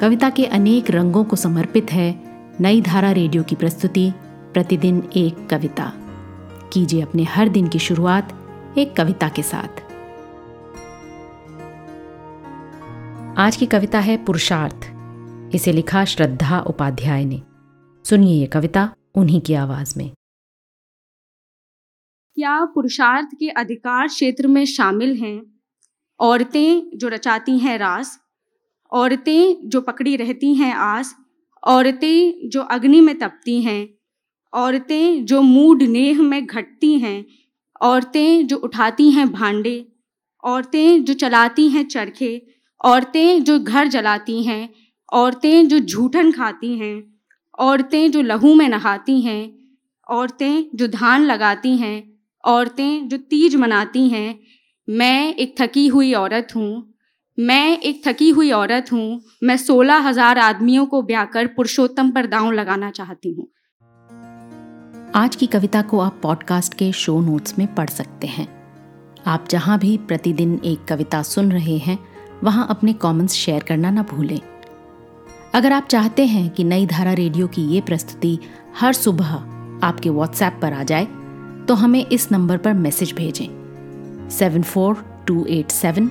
कविता के अनेक रंगों को समर्पित है नई धारा रेडियो की प्रस्तुति, प्रतिदिन एक कविता। कीजिए अपने हर दिन की शुरुआत एक कविता के साथ। आज की कविता है पुरुषार्थ। इसे लिखा श्रद्धा उपाध्याय ने। सुनिए ये कविता उन्हीं की आवाज़ में। क्या पुरुषार्थ के अधिकार क्षेत्र में शामिल हैं? औरतें जो रचाती हैं रास औरतें जो पकड़ी रहती हैं आस औरतें जो अग्नि में तपती हैं औरतें जो मूड नेह में घटती हैं औरतें जो उठाती हैं भांडे औरतें जो चलाती हैं चरखे औरतें जो घर जलाती हैं औरतें जो झूठन खाती हैं औरतें जो लहू में नहाती हैं औरतें जो धान लगाती हैं औरतें जो तीज मनाती हैं मैं एक थकी हुई औरत हूँ मैं एक थकी हुई औरत हूँ। मैं सोलह हज़ार आदमियों को ब्याह कर पुरुषोत्तम पर दांव लगाना चाहती हूँ। आज की कविता को आप पॉडकास्ट के शो नोट्स में पढ़ सकते हैं। आप जहाँ भी प्रतिदिन एक कविता सुन रहे हैं, वहाँ अपने कमेंट्स शेयर करना ना भूलें। अगर आप चाहते हैं कि नई धारा रेडियो की ये प्रस्तुति हर सुबह आपके व्हाट्सएप पर आ जाए तो हमें इस नंबर पर मैसेज भेजें। Seven four two eight seven